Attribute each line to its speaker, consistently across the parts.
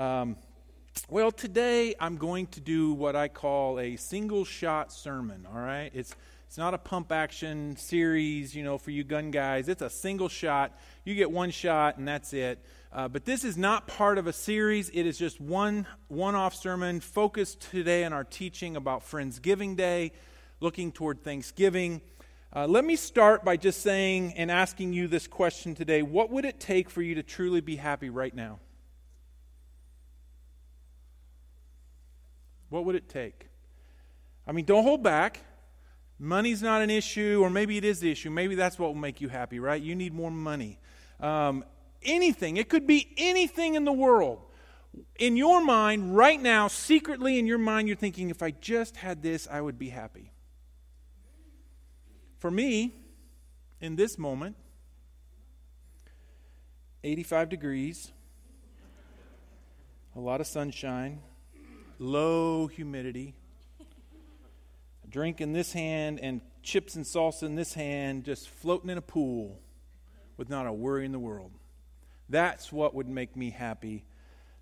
Speaker 1: Um, well, today I'm going to do what I call a single shot sermon, all right? It's it's not a pump action series, you know, for you gun guys. It's a single shot. You get one shot and that's it. Uh, but this is not part of a series. It is just one one-off sermon focused today on our teaching about Friendsgiving Day, looking toward Thanksgiving. Uh, let me start by just saying and asking you this question today: What would it take for you to truly be happy right now? What would it take? I mean, don't hold back. Money's not an issue, or maybe it is the issue. Maybe that's what will make you happy, right? You need more money. Um, anything. It could be anything in the world. In your mind, right now, secretly in your mind, you're thinking, if I just had this, I would be happy. For me, in this moment, 85 degrees, a lot of sunshine, low humidity, a drink in this hand, and chips and salsa in this hand, just floating in a pool with not a worry in the world. That's what would make me happy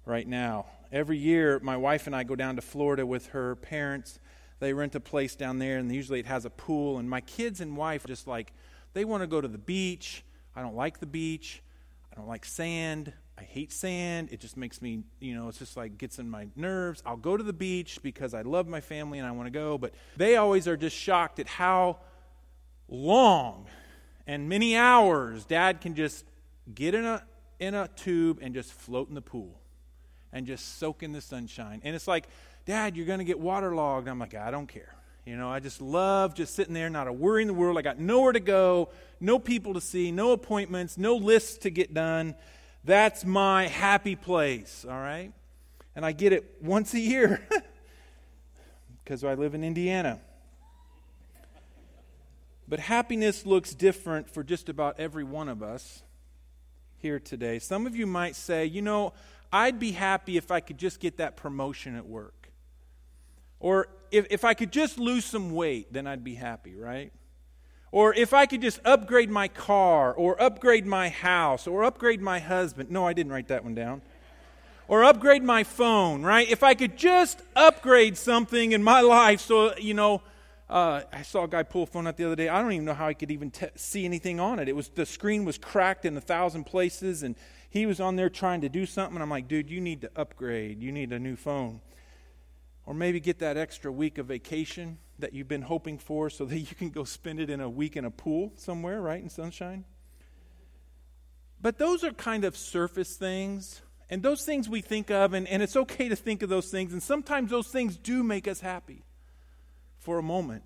Speaker 1: right now. Every year, my wife and I go down to Florida with her parents. They rent a place down there, and usually it has a pool. And my kids and wife just like, they want to go to the beach. I don't like the beach. I don't like sand. I hate sand. It just makes me, you know, it's just like gets in my nerves. I'll go to the beach because I love my family and I want to go, but they always are just shocked at how long and many hours dad can just get in a in a tube and just float in the pool and just soak in the sunshine. And it's like, Dad, you're going to get waterlogged. I'm like, I don't care. You know, I just love just sitting there, not a worry in the world. I got nowhere to go, no people to see, no appointments, no lists to get done. That's my happy place, all right? And I get it once a year because I live in Indiana. But happiness looks different for just about every one of us here today. Some of you might say, you know, I'd be happy if I could just get that promotion at work. Or if, if I could just lose some weight, then I'd be happy, right? Or if I could just upgrade my car, or upgrade my house, or upgrade my husband. No, I didn't write that one down. Or upgrade my phone, right? If I could just upgrade something in my life so, you know, uh, I saw a guy pull a phone out the other day. I don't even know how he could even see anything on it. It was the screen was cracked in a thousand places, and he was on there trying to do something. I'm like, dude, you need to upgrade. You need a new phone, or maybe get that extra week of vacation that you've been hoping for, so that you can go spend it in a week in a pool somewhere, right in sunshine. But those are kind of surface things. And those things we think of, and, and it's okay to think of those things, and sometimes those things do make us happy for a moment.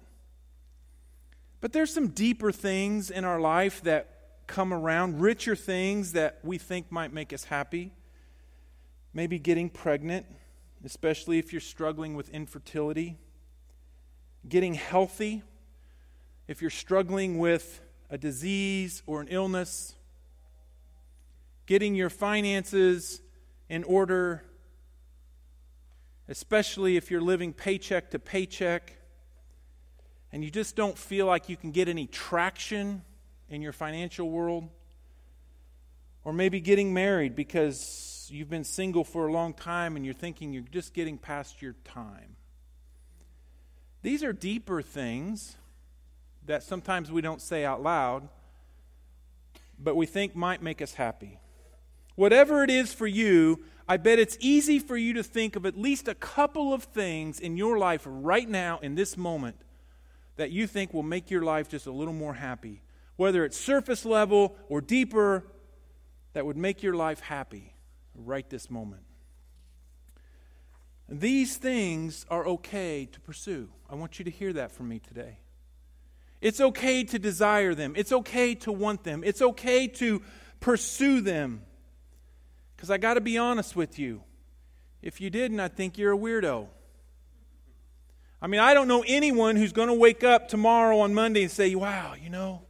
Speaker 1: But there's some deeper things in our life that come around, richer things that we think might make us happy. Maybe getting pregnant, especially if you're struggling with infertility. Getting healthy, if you're struggling with a disease or an illness. Getting your finances in order, especially if you're living paycheck to paycheck and you just don't feel like you can get any traction in your financial world, or maybe getting married because you've been single for a long time and you're thinking you're just getting past your time. These are deeper things that sometimes we don't say out loud, but we think might make us happy. Whatever it is for you, I bet it's easy for you to think of at least a couple of things in your life right now, in this moment, that you think will make your life just a little more happy, whether it's surface level or deeper, that would make your life happy right this moment. These things are okay to pursue. I want you to hear that from me today. It's okay to desire them. It's okay to want them. It's okay to pursue them. Because I got to be honest with you. If you didn't, I think you're a weirdo. I mean, I don't know anyone who's going to wake up tomorrow on Monday and say, wow, you know,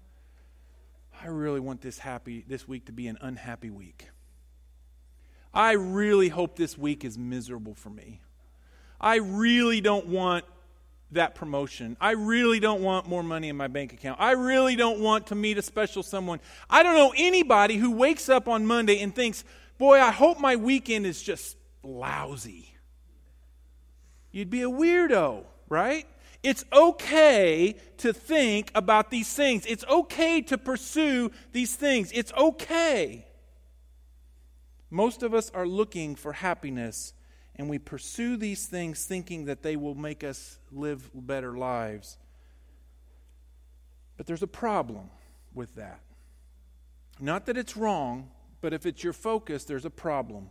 Speaker 1: I really want this happy this week to be an unhappy week. I really hope this week is miserable for me. I really don't want that promotion. I really don't want more money in my bank account. I really don't want to meet a special someone. I don't know anybody who wakes up on Monday and thinks, boy, I hope my weekend is just lousy. You'd be a weirdo, right? It's okay to think about these things. It's okay to pursue these things. It's okay. Most of us are looking for happiness, and we pursue these things thinking that they will make us live better lives. But there's a problem with that. Not that it's wrong, but if it's your focus, there's a problem.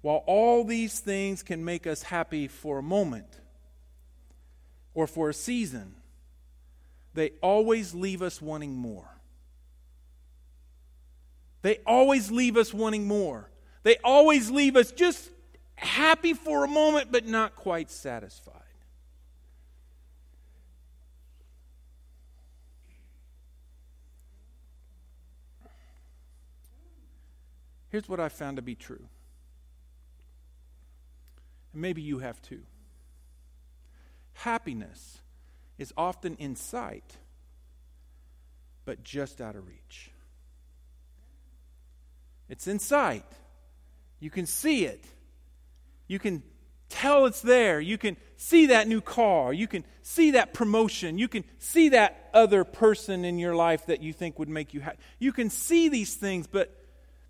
Speaker 1: While all these things can make us happy for a moment or for a season, they always leave us wanting more. They always leave us wanting more. They always leave us just happy for a moment, but not quite satisfied. Here's what I found to be true. And maybe you have too. Happiness is often in sight, but just out of reach. It's in sight. You can see it. You can tell it's there. You can see that new car. You can see that promotion. You can see that other person in your life that you think would make you happy. You can see these things, but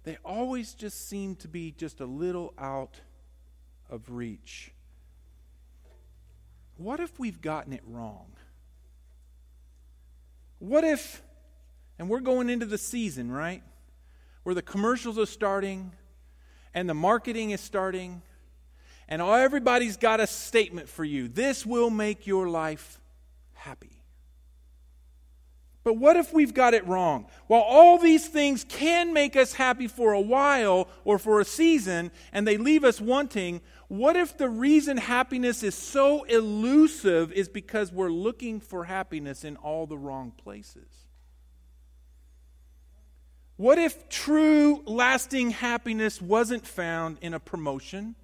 Speaker 1: they always just seem to be just a little out of reach. What if we've gotten it wrong? What if, and we're going into the season, right? Where the commercials are starting and the marketing is starting, and everybody's got a statement for you. This will make your life happy. But what if we've got it wrong? While all these things can make us happy for a while or for a season, and they leave us wanting, what if the reason happiness is so elusive is because we're looking for happiness in all the wrong places? What if true, lasting happiness wasn't found in a promotion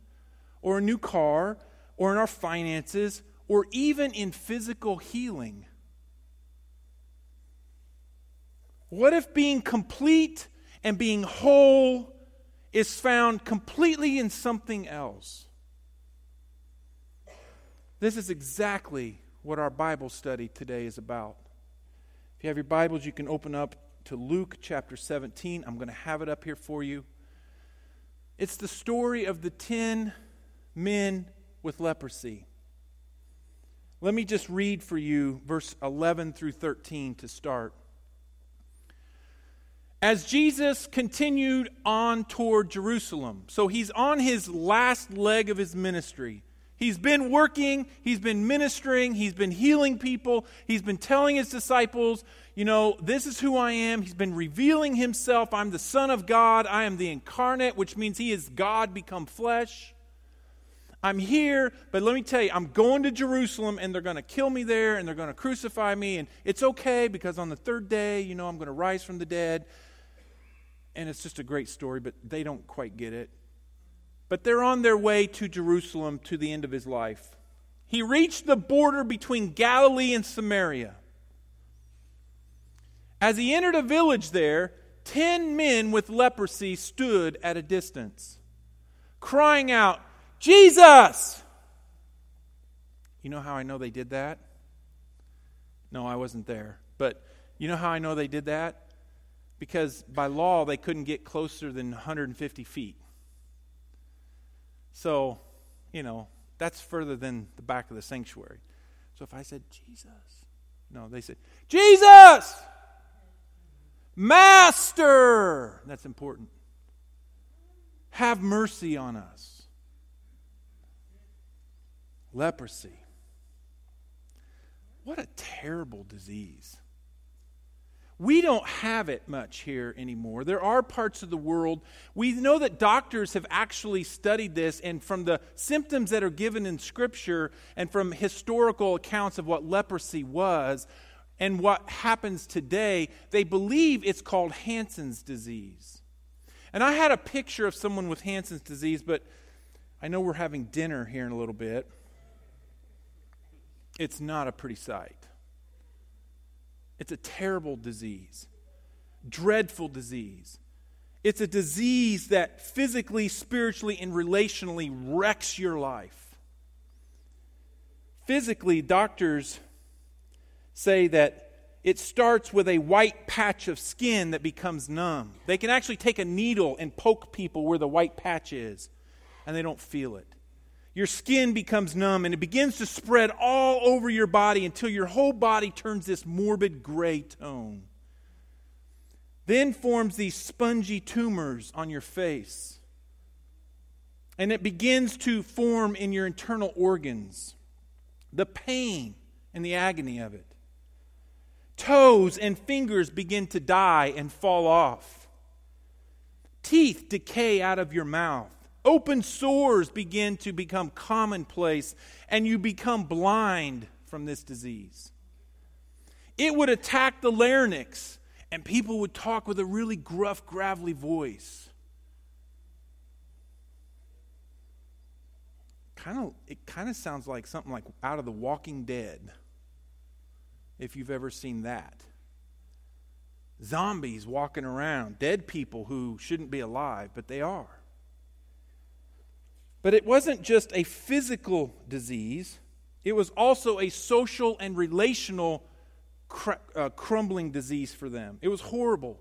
Speaker 1: or a new car or in our finances or even in physical healing? What if being complete and being whole is found completely in something else? This is exactly what our Bible study today is about. If you have your Bibles, you can open up to Luke chapter 17. I'm going to have it up here for you. It's the story of the 10 men with leprosy. Let me just read for you verse 11 through 13 to start. As Jesus continued on toward Jerusalem, so he's on his last leg of his ministry. He's been working, he's been ministering, he's been healing people, he's been telling his disciples, you know, this is who I am. He's been revealing himself. I'm the Son of God, I am the incarnate, which means he is God become flesh. I'm here, but let me tell you, I'm going to Jerusalem and they're going to kill me there and they're going to crucify me. And it's okay because on the third day, you know, I'm going to rise from the dead. And it's just a great story, but they don't quite get it. But they're on their way to Jerusalem to the end of his life. He reached the border between Galilee and Samaria. As he entered a village there, ten men with leprosy stood at a distance, crying out, Jesus! You know how I know they did that? No, I wasn't there. But you know how I know they did that? Because by law, they couldn't get closer than 150 feet. So, you know, that's further than the back of the sanctuary. So if I said, Jesus, no, they said, Jesus! Master! That's important. Have mercy on us. Leprosy. What a terrible disease. We don't have it much here anymore. There are parts of the world. We know that doctors have actually studied this, and from the symptoms that are given in Scripture and from historical accounts of what leprosy was and what happens today, they believe it's called Hansen's disease. And I had a picture of someone with Hansen's disease, but I know we're having dinner here in a little bit. It's not a pretty sight. It's a terrible disease, dreadful disease. It's a disease that physically, spiritually, and relationally wrecks your life. Physically, doctors say that it starts with a white patch of skin that becomes numb. They can actually take a needle and poke people where the white patch is, and they don't feel it. Your skin becomes numb and it begins to spread all over your body until your whole body turns this morbid gray tone then forms these spongy tumors on your face. And it begins to form in your internal organs. The pain and the agony of it. Toes and fingers begin to die and fall off. Teeth decay out of your mouth. Open sores begin to become commonplace, and you become blind from this disease. It would attack the larynx and people would talk with a really gruff, gravelly voice. Kind of, it kind of sounds like something like out of The Walking Dead, if you've ever seen that. Zombies walking around, dead people who shouldn't be alive, but they are. But it wasn't just a physical disease, it was also a social and relational cr- uh, crumbling disease for them. It was horrible.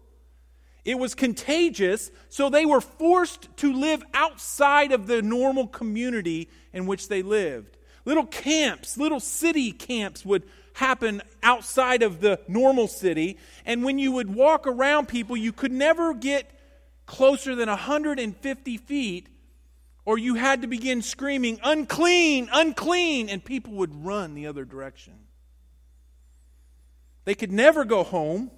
Speaker 1: It was contagious, so they were forced to live outside of the normal community in which they lived. Little camps, little city camps would happen outside of the normal city, and when you would walk around people, you could never get closer than 150 feet, or you had to begin screaming, unclean, unclean, and people would run the other direction. They could never go home.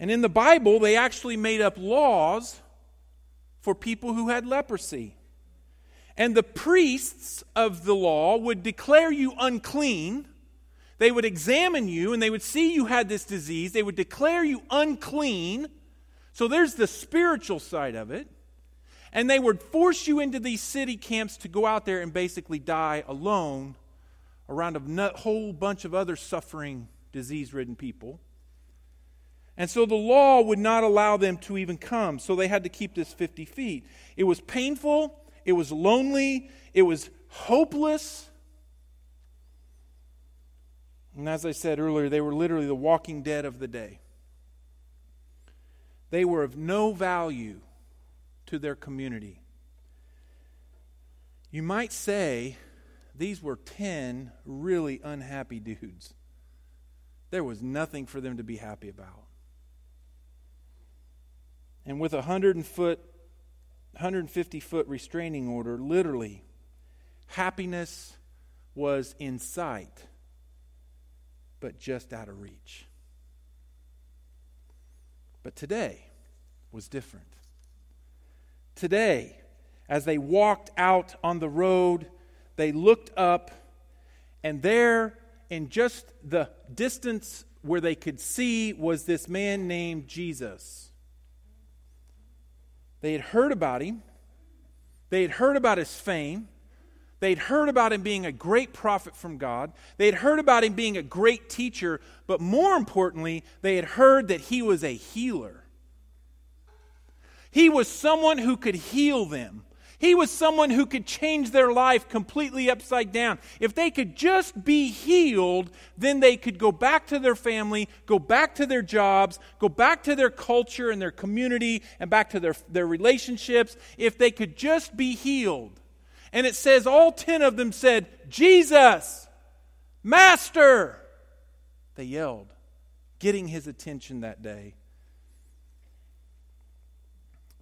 Speaker 1: And in the Bible, they actually made up laws for people who had leprosy. And the priests of the law would declare you unclean. They would examine you and they would see you had this disease. They would declare you unclean. So there's the spiritual side of it. And they would force you into these city camps to go out there and basically die alone around a whole bunch of other suffering, disease ridden people. And so the law would not allow them to even come, so they had to keep this 50 feet. It was painful, it was lonely, it was hopeless. And as I said earlier, they were literally the walking dead of the day. They were of no value to their community. You might say these were 10 really unhappy dudes. There was nothing for them to be happy about. And with a 100 foot, 150 foot restraining order, literally, happiness was in sight, but just out of reach. But today was different. Today, as they walked out on the road, they looked up, and there, in just the distance where they could see, was this man named Jesus. They had heard about him, they had heard about his fame. They'd heard about him being a great prophet from God. They'd heard about him being a great teacher, but more importantly, they had heard that he was a healer. He was someone who could heal them. He was someone who could change their life completely upside down. If they could just be healed, then they could go back to their family, go back to their jobs, go back to their culture and their community, and back to their, their relationships. If they could just be healed. And it says all 10 of them said, Jesus, Master. They yelled, getting his attention that day.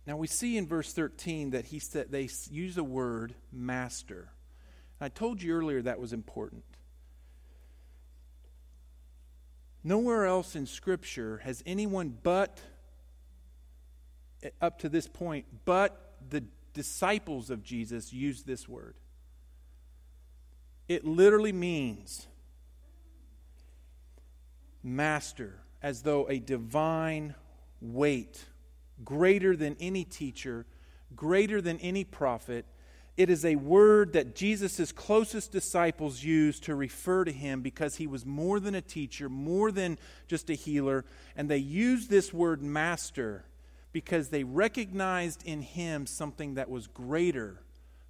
Speaker 1: Now we see in verse 13 that he said they use the word master. I told you earlier that was important. Nowhere else in Scripture has anyone but, eh, up to this point, but the disciples of Jesus used this word. It literally means master, as though a divine weight greater than any teacher, greater than any prophet. It is a word that Jesus' closest disciples used to refer to him because he was more than a teacher, more than just a healer. And they used this word master because they recognized in him something that was greater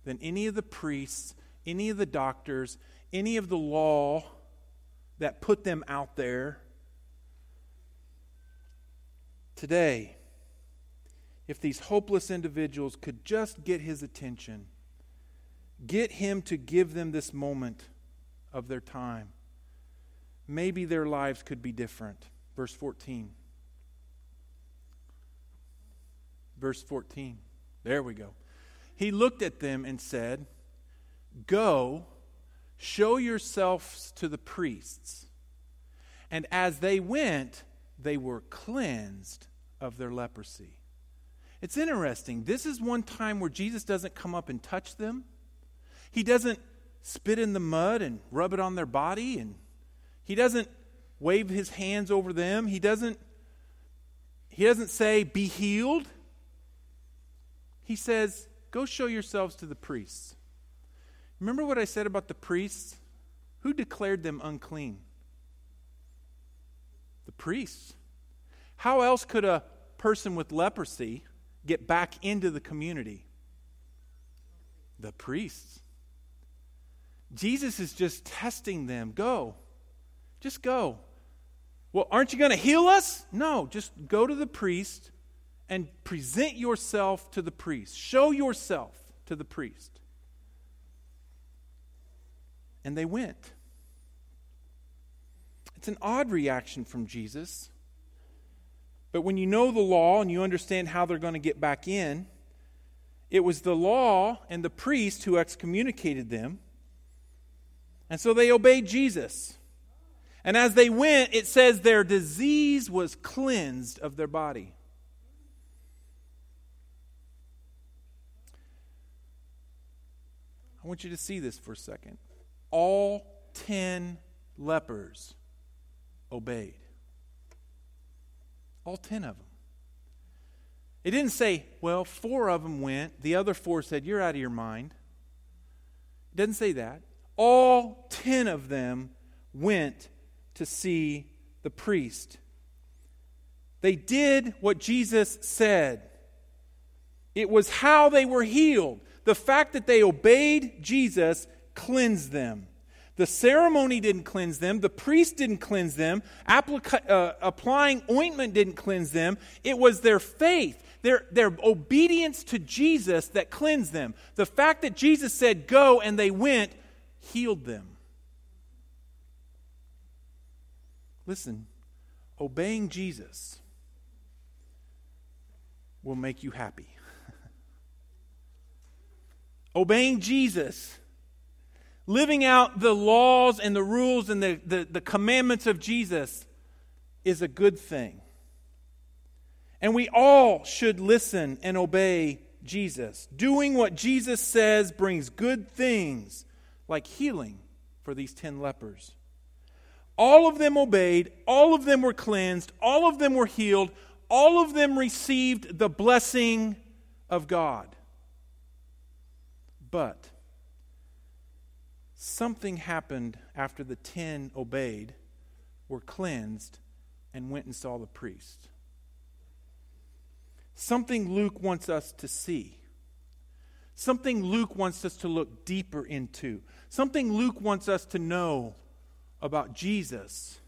Speaker 1: than any of the priests, any of the doctors, any of the law that put them out there. Today, if these hopeless individuals could just get his attention, get him to give them this moment of their time, maybe their lives could be different. Verse 14. Verse 14. There we go. He looked at them and said, Go, show yourselves to the priests. And as they went, they were cleansed of their leprosy. It's interesting. This is one time where Jesus doesn't come up and touch them. He doesn't spit in the mud and rub it on their body and he doesn't wave his hands over them. He doesn't he doesn't say be healed. He says, "Go show yourselves to the priests." Remember what I said about the priests? Who declared them unclean? The priests. How else could a person with leprosy get back into the community? The priests. Jesus is just testing them. Go. Just go. Well, aren't you going to heal us? No, just go to the priest and present yourself to the priest. Show yourself to the priest. And they went. It's an odd reaction from Jesus. But when you know the law and you understand how they're going to get back in, it was the law and the priest who excommunicated them. And so they obeyed Jesus. And as they went, it says their disease was cleansed of their body. I want you to see this for a second. All 10 lepers obeyed. All 10 of them. It didn't say, well, four of them went, the other four said, You're out of your mind. It doesn't say that all ten of them went to see the priest. They did what Jesus said. It was how they were healed. The fact that they obeyed Jesus cleansed them. The ceremony didn't cleanse them. The priest didn't cleanse them. Applica- uh, applying ointment didn't cleanse them. It was their faith, their, their obedience to Jesus that cleansed them. The fact that Jesus said, Go, and they went, healed them. Listen, obeying Jesus will make you happy. obeying Jesus, living out the laws and the rules and the, the, the, commandments of Jesus is a good thing. And we all should listen and obey Jesus. Doing what Jesus says brings good things like healing for these 10 lepers. All of them obeyed, all of them were cleansed, all of them were healed, all of them received the blessing of God. But something happened after the 10 obeyed, were cleansed, and went and saw the priest. Something Luke wants us to see. Something Luke wants us to look deeper into. Something Luke wants us to know about Jesus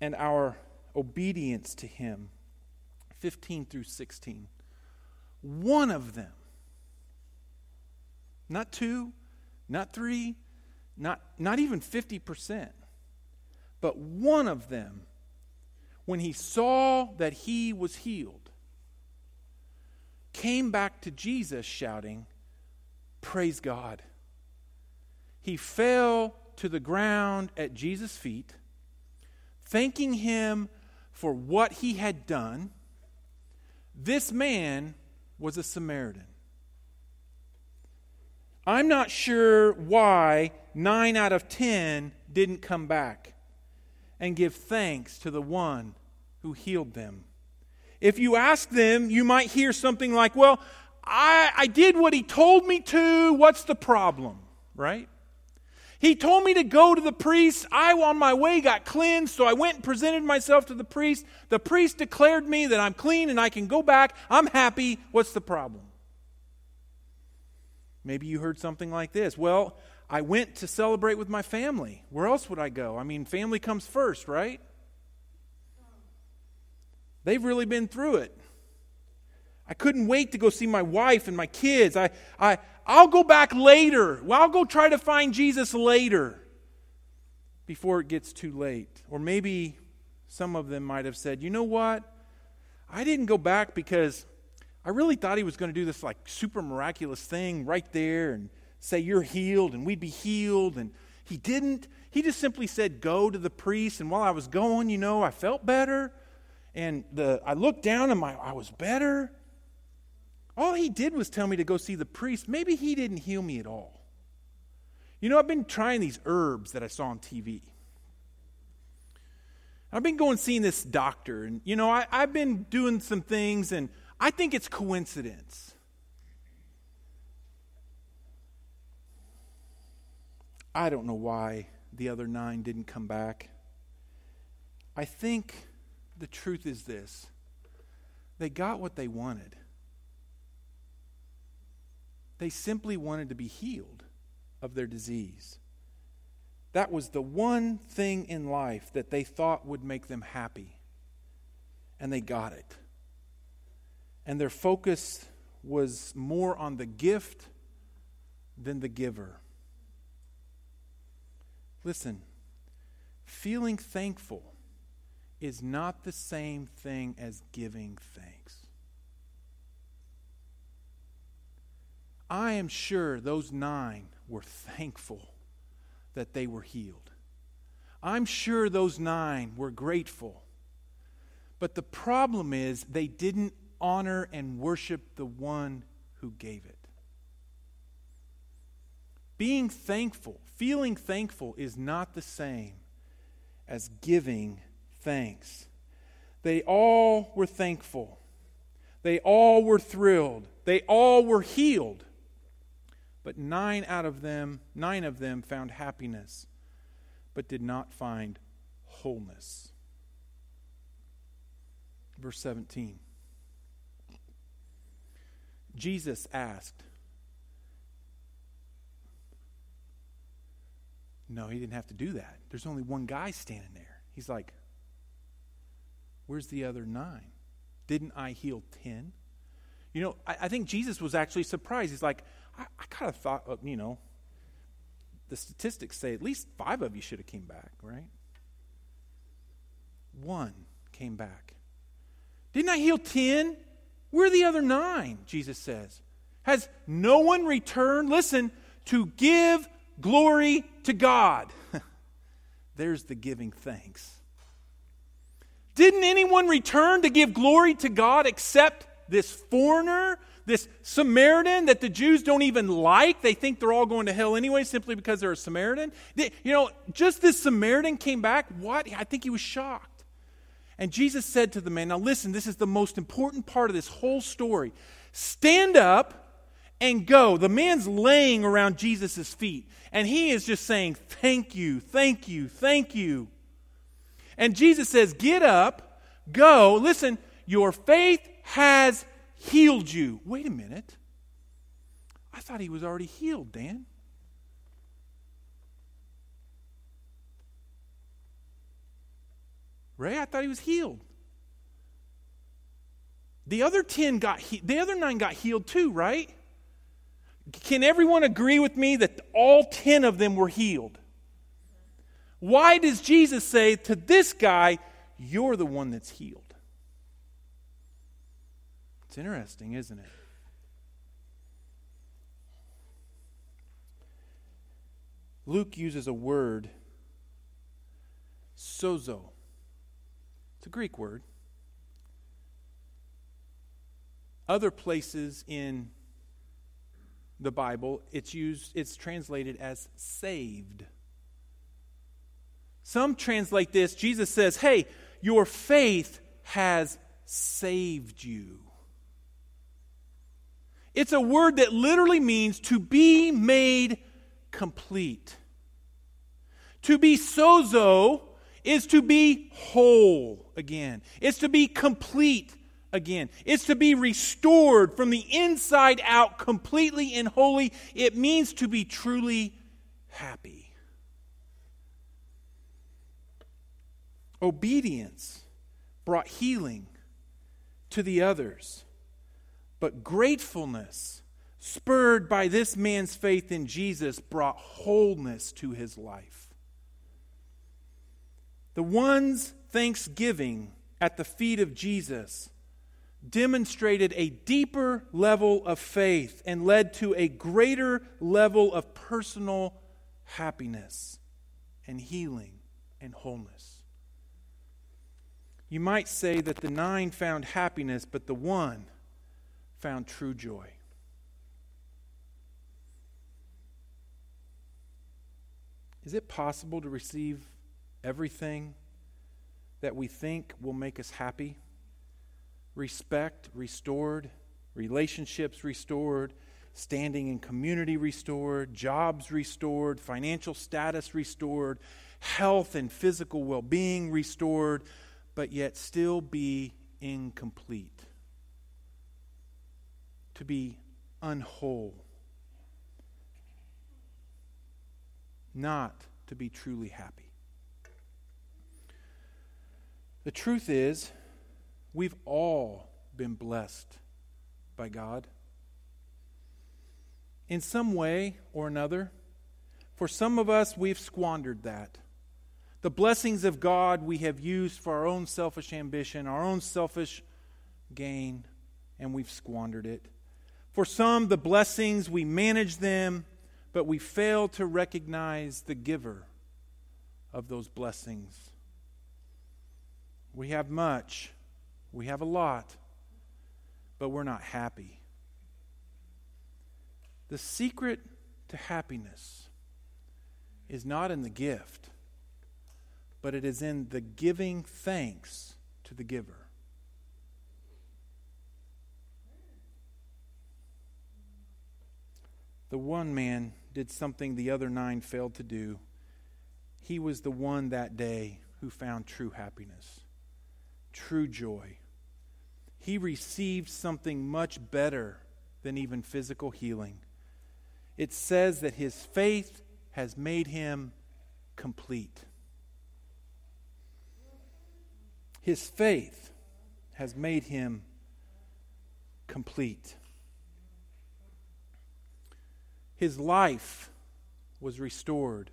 Speaker 1: and our obedience to him. 15 through 16. One of them, not two, not three, not, not even 50%, but one of them, when he saw that he was healed, came back to Jesus shouting, Praise God. He fell to the ground at Jesus' feet, thanking him for what he had done. This man was a Samaritan. I'm not sure why nine out of ten didn't come back and give thanks to the one who healed them. If you ask them, you might hear something like, Well, I, I did what he told me to. What's the problem? Right? He told me to go to the priest. I, on my way, got cleansed, so I went and presented myself to the priest. The priest declared me that I'm clean and I can go back. I'm happy. What's the problem? Maybe you heard something like this. Well, I went to celebrate with my family. Where else would I go? I mean, family comes first, right? They've really been through it. I couldn't wait to go see my wife and my kids. I, I, I'll go back later. Well, I'll go try to find Jesus later before it gets too late. Or maybe some of them might have said, you know what? I didn't go back because I really thought he was going to do this like super miraculous thing right there and say, You're healed, and we'd be healed. And he didn't. He just simply said, Go to the priest. And while I was going, you know, I felt better. And the, I looked down and my, I was better. All he did was tell me to go see the priest. Maybe he didn't heal me at all. You know, I've been trying these herbs that I saw on TV. I've been going seeing this doctor, and you know, I, I've been doing some things, and I think it's coincidence. I don't know why the other nine didn't come back. I think the truth is this they got what they wanted. They simply wanted to be healed of their disease. That was the one thing in life that they thought would make them happy. And they got it. And their focus was more on the gift than the giver. Listen, feeling thankful is not the same thing as giving thanks. I am sure those nine were thankful that they were healed. I'm sure those nine were grateful. But the problem is they didn't honor and worship the one who gave it. Being thankful, feeling thankful, is not the same as giving thanks. They all were thankful. They all were thrilled. They all were healed. But nine out of them, nine of them found happiness, but did not find wholeness. Verse 17. Jesus asked, No, he didn't have to do that. There's only one guy standing there. He's like, Where's the other nine? Didn't I heal ten? You know, I, I think Jesus was actually surprised. He's like, I, I kind of thought, uh, you know, the statistics say at least five of you should have came back, right? One came back. Didn't I heal ten? Where are the other nine? Jesus says. Has no one returned? Listen, to give glory to God. There's the giving thanks. Didn't anyone return to give glory to God except this foreigner this Samaritan that the Jews don't even like. They think they're all going to hell anyway simply because they're a Samaritan. You know, just this Samaritan came back. What? I think he was shocked. And Jesus said to the man, Now listen, this is the most important part of this whole story. Stand up and go. The man's laying around Jesus' feet, and he is just saying, Thank you, thank you, thank you. And Jesus says, Get up, go. Listen, your faith has healed you. Wait a minute. I thought he was already healed, Dan. Ray, I thought he was healed. The other 10 got he- the other 9 got healed too, right? Can everyone agree with me that all 10 of them were healed? Why does Jesus say to this guy, you're the one that's healed? It's interesting, isn't it? Luke uses a word, sozo. It's a Greek word. Other places in the Bible, it's used, it's translated as saved. Some translate this, Jesus says, Hey, your faith has saved you. It's a word that literally means to be made complete. To be sozo is to be whole again, it's to be complete again, it's to be restored from the inside out, completely and wholly. It means to be truly happy. Obedience brought healing to the others, but gratefulness, spurred by this man's faith in Jesus, brought wholeness to his life. The one's thanksgiving at the feet of Jesus demonstrated a deeper level of faith and led to a greater level of personal happiness and healing and wholeness. You might say that the nine found happiness, but the one found true joy. Is it possible to receive everything that we think will make us happy? Respect restored, relationships restored, standing in community restored, jobs restored, financial status restored, health and physical well being restored, but yet still be incomplete. To be unwhole. Not to be truly happy. The truth is, we've all been blessed by God in some way or another. For some of us, we've squandered that. The blessings of God we have used for our own selfish ambition, our own selfish gain, and we've squandered it. For some, the blessings, we manage them, but we fail to recognize the giver of those blessings. We have much, we have a lot, but we're not happy. The secret to happiness is not in the gift, but it is in the giving thanks to the giver. The one man did something the other nine failed to do. He was the one that day who found true happiness, true joy. He received something much better than even physical healing it says that his faith has made him complete. His faith has made him complete. His life was restored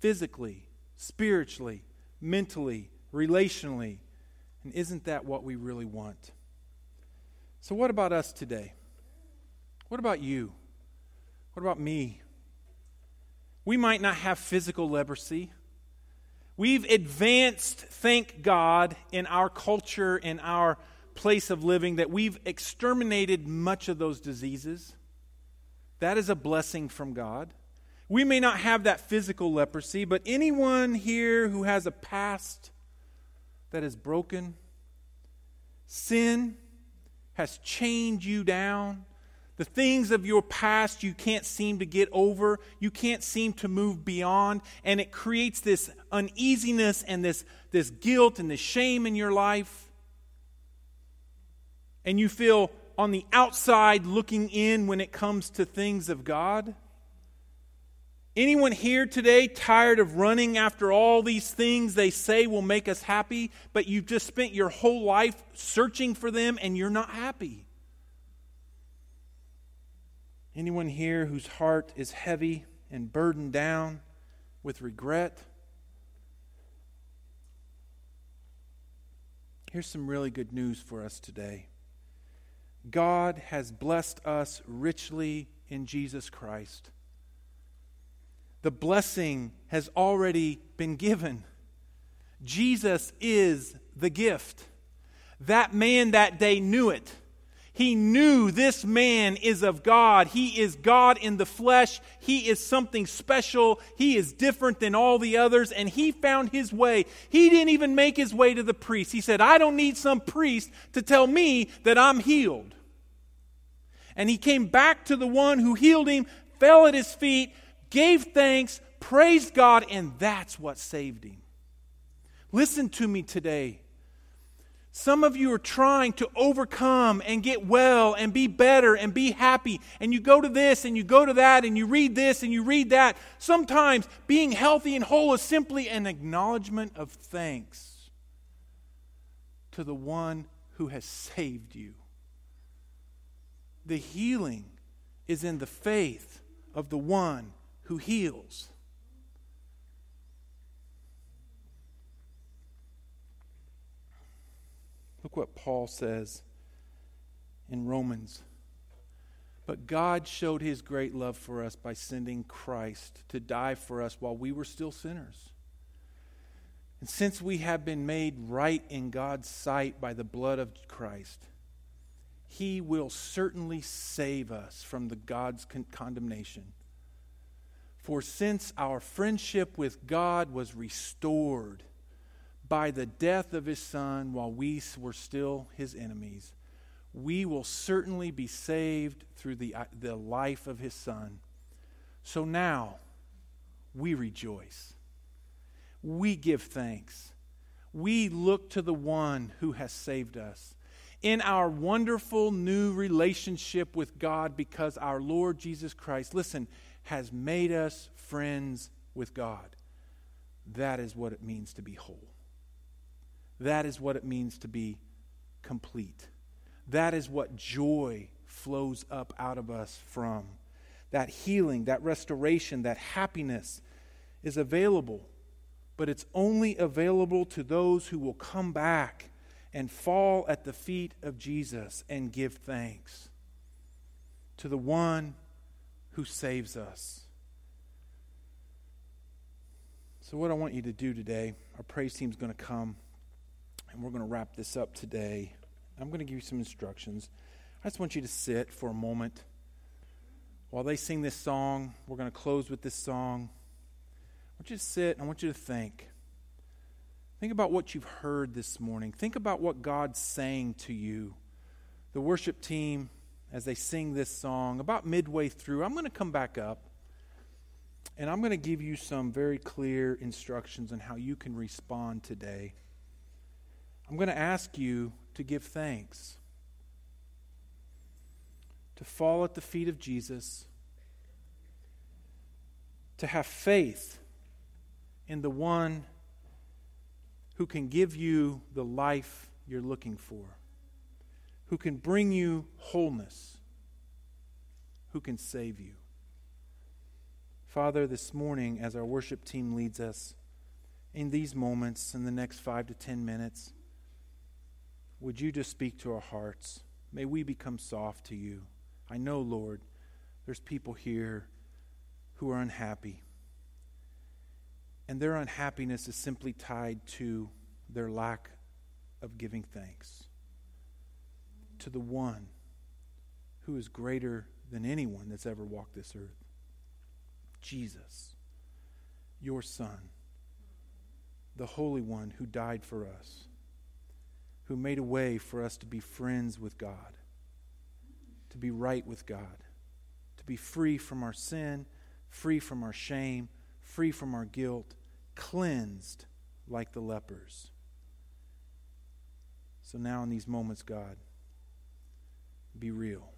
Speaker 1: physically, spiritually, mentally, relationally. And isn't that what we really want? So, what about us today? What about you? What about me? We might not have physical leprosy. We've advanced, thank God, in our culture, in our place of living, that we've exterminated much of those diseases. That is a blessing from God. We may not have that physical leprosy, but anyone here who has a past that is broken, sin has chained you down, the things of your past you can't seem to get over, you can't seem to move beyond, and it creates this uneasiness and this, this guilt and this shame in your life. And you feel on the outside looking in when it comes to things of God. Anyone here today tired of running after all these things they say will make us happy, but you've just spent your whole life searching for them and you're not happy? Anyone here whose heart is heavy and burdened down with regret? Here's some really good news for us today. God has blessed us richly in Jesus Christ. The blessing has already been given. Jesus is the gift. That man that day knew it. He knew this man is of God. He is God in the flesh. He is something special. He is different than all the others, and he found his way. He didn't even make his way to the priest. He said, I don't need some priest to tell me that I'm healed. And he came back to the one who healed him, fell at his feet, gave thanks, praised God, and that's what saved him. Listen to me today. Some of you are trying to overcome and get well and be better and be happy. And you go to this and you go to that and you read this and you read that. Sometimes being healthy and whole is simply an acknowledgement of thanks to the one who has saved you. The healing is in the faith of the one who heals. Look what Paul says in Romans. But God showed his great love for us by sending Christ to die for us while we were still sinners. And since we have been made right in God's sight by the blood of Christ, he will certainly save us from the God's con- condemnation. For since our friendship with God was restored by the death of his son while we were still his enemies, we will certainly be saved through the, uh, the life of his son. So now we rejoice. We give thanks. We look to the one who has saved us in our wonderful new relationship with God because our Lord Jesus Christ, listen, has made us friends with God. That is what it means to be whole. That is what it means to be complete. That is what joy flows up out of us from. That healing, that restoration, that happiness is available, but it's only available to those who will come back and fall at the feet of Jesus and give thanks to the one who saves us. So, what I want you to do today, our praise team is going to come. And we're going to wrap this up today. I'm going to give you some instructions. I just want you to sit for a moment. While they sing this song, we're going to close with this song. I want you to sit I want you to think. Think about what you've heard this morning. Think about what God's saying to you. The worship team, as they sing this song, about midway through, I'm going to come back up and I'm going to give you some very clear instructions on how you can respond today. I'm going to ask you to give thanks, to fall at the feet of Jesus, to have faith in the one who can give you the life you're looking for, who can bring you wholeness, who can save you. Father, this morning, as our worship team leads us in these moments, in the next five to ten minutes, would you just speak to our hearts? May we become soft to you. I know, Lord, there's people here who are unhappy. And their unhappiness is simply tied to their lack of giving thanks to the one who is greater than anyone that's ever walked this earth Jesus, your Son, the Holy One who died for us who made a way for us to be friends with God, to be right with God, to be free from our sin, free from our shame, free from our guilt, cleansed like the lepers. So now, in these moments, God, be real.